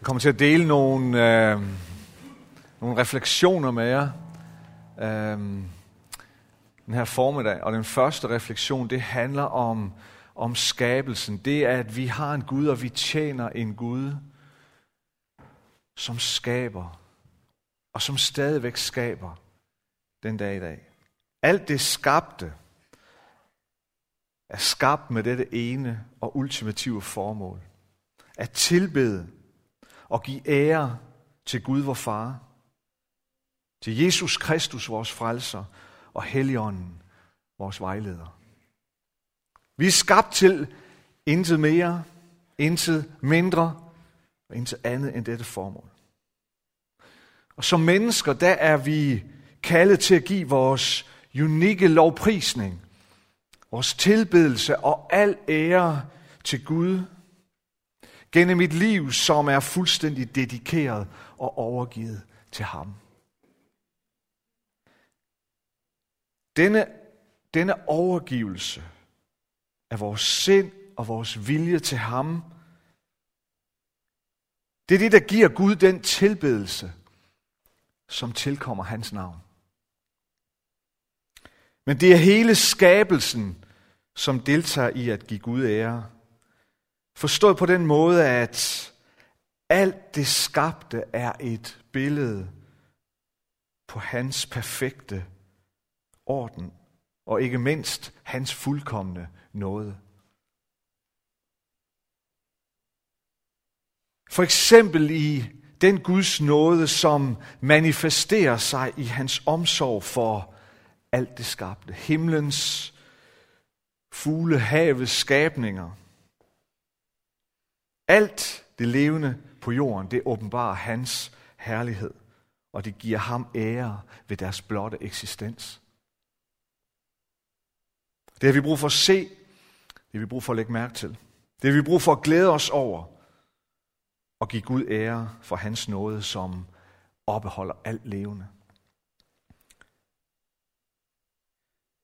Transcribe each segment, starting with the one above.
Jeg kommer til at dele nogle, øh, nogle refleksioner med jer øh, den her formiddag. Og den første refleksion, det handler om, om skabelsen. Det er, at vi har en Gud, og vi tjener en Gud, som skaber, og som stadigvæk skaber den dag i dag. Alt det skabte er skabt med dette ene og ultimative formål. At tilbede og give ære til Gud vor Far, til Jesus Kristus, vores frelser, og Helligånden, vores vejleder. Vi er skabt til intet mere, intet mindre og intet andet end dette formål. Og som mennesker, der er vi kaldet til at give vores unikke lovprisning, vores tilbedelse og al ære til Gud, gennem et liv, som er fuldstændig dedikeret og overgivet til ham. Denne, denne overgivelse af vores sind og vores vilje til ham, det er det, der giver Gud den tilbedelse, som tilkommer hans navn. Men det er hele skabelsen, som deltager i at give Gud ære. Forstået på den måde, at alt det skabte er et billede på hans perfekte orden, og ikke mindst hans fuldkommende nåde. For eksempel i den Guds nåde, som manifesterer sig i hans omsorg for alt det skabte. Himlens, fugle, havets skabninger. Alt det levende på jorden, det åbenbarer hans herlighed, og det giver ham ære ved deres blotte eksistens. Det har vi brug for at se, det har vi brug for at lægge mærke til. Det har vi brug for at glæde os over, og give Gud ære for hans nåde, som opbeholder alt levende.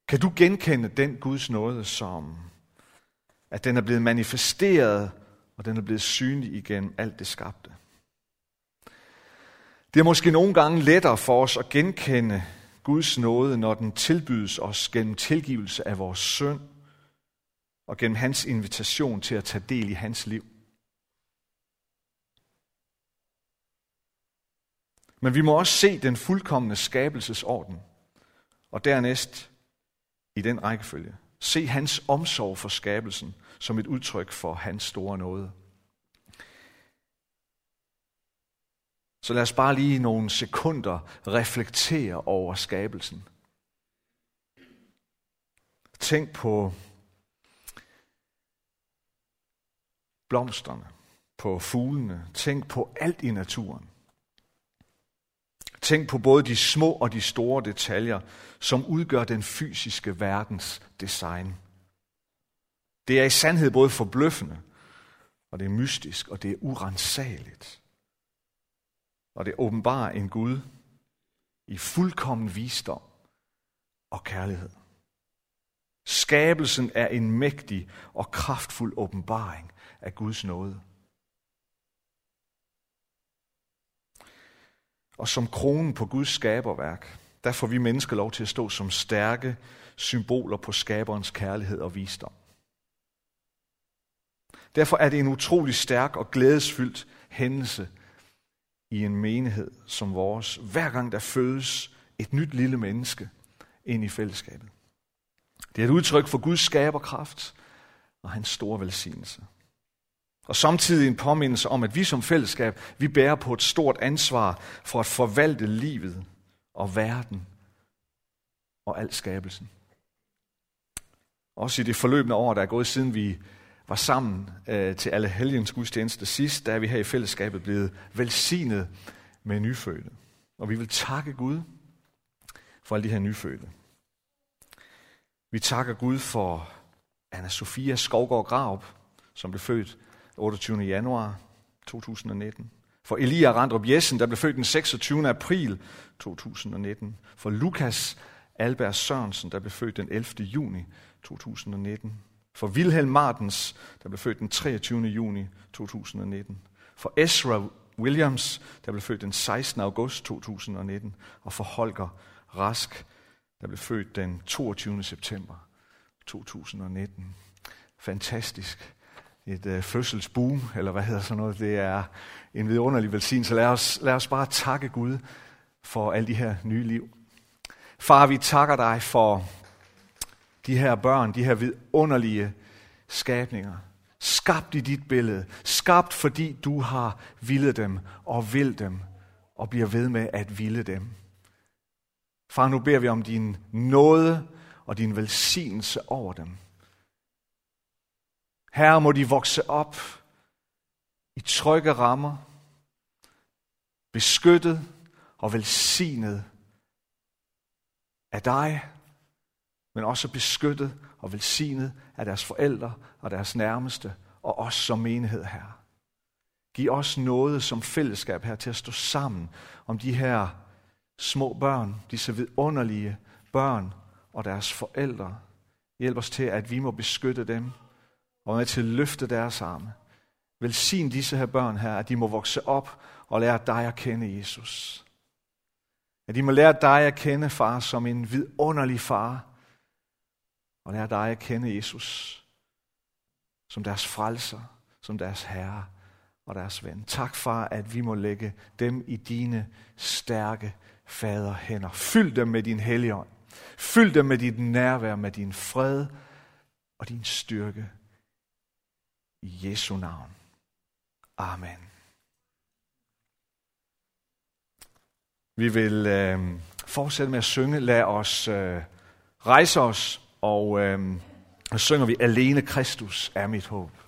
Kan du genkende den Guds nåde, som at den er blevet manifesteret, og den er blevet synlig igennem alt det skabte? Det er måske nogle gange lettere for os at genkende Guds nåde, når den tilbydes os gennem tilgivelse af vores synd, og gennem hans invitation til at tage del i hans liv. Men vi må også se den fuldkommende skabelsesorden, og dernæst i den rækkefølge. Se hans omsorg for skabelsen som et udtryk for hans store nåde. Så lad os bare lige nogle sekunder reflektere over skabelsen. Tænk på blomsterne, på fuglene, tænk på alt i naturen. Tænk på både de små og de store detaljer, som udgør den fysiske verdens design. Det er i sandhed både forbløffende, og det er mystisk, og det er urensageligt. Og det åbenbarer en Gud i fuldkommen visdom og kærlighed. Skabelsen er en mægtig og kraftfuld åbenbaring af Guds nåde. Og som kronen på Guds skaberværk, der får vi mennesker lov til at stå som stærke symboler på skaberens kærlighed og visdom. Derfor er det en utrolig stærk og glædesfyldt hændelse i en menighed som vores, hver gang der fødes et nyt lille menneske ind i fællesskabet. Det er et udtryk for Guds skaberkraft og hans store velsignelse. Og samtidig en påmindelse om, at vi som fællesskab, vi bærer på et stort ansvar for at forvalte livet og verden og al skabelsen. Også i det forløbende år, der er gået siden vi var sammen øh, til alle helgens gudstjeneste sidst, der er vi her i fællesskabet blevet velsignet med nyfødte. Og vi vil takke Gud for alle de her nyfødte. Vi takker Gud for Anna Sofia Skovgaard Graup, som blev født 28. januar 2019. For Elia Randrup Jessen, der blev født den 26. april 2019. For Lukas Albert Sørensen, der blev født den 11. juni 2019. For Wilhelm Martens, der blev født den 23. juni 2019. For Ezra Williams, der blev født den 16. august 2019, og for Holger Rask, der blev født den 22. september 2019. Fantastisk. Et øh, fødselsboom, eller hvad hedder sådan noget. Det er en vidunderlig velsignelse. Lad os, lad os bare takke Gud for alle de her nye liv. Far, vi takker dig for de her børn, de her vidunderlige skabninger. Skabt i dit billede. Skabt, fordi du har villet dem og vil dem og bliver ved med at ville dem. Far, nu beder vi om din nåde og din velsignelse over dem. Her må de vokse op i trygge rammer, beskyttet og velsignet af dig, men også beskyttet og velsignet af deres forældre og deres nærmeste, og os som menighed her. Giv os noget som fællesskab her til at stå sammen om de her små børn, disse vidunderlige børn og deres forældre. Hjælp os til, at vi må beskytte dem og med til at løfte deres arme. Velsign disse her børn her, at de må vokse op og lære dig at kende, Jesus. At de må lære dig at kende, far, som en vidunderlig far. Og lære dig at kende, Jesus, som deres frelser, som deres herre og deres ven. Tak, far, at vi må lægge dem i dine stærke faderhænder. Fyld dem med din helligånd. Fyld dem med dit nærvær, med din fred og din styrke. I Jesu navn. Amen. Vi vil øh, fortsætte med at synge. Lad os øh, rejse os, og øh, så synger vi Alene Kristus er mit håb.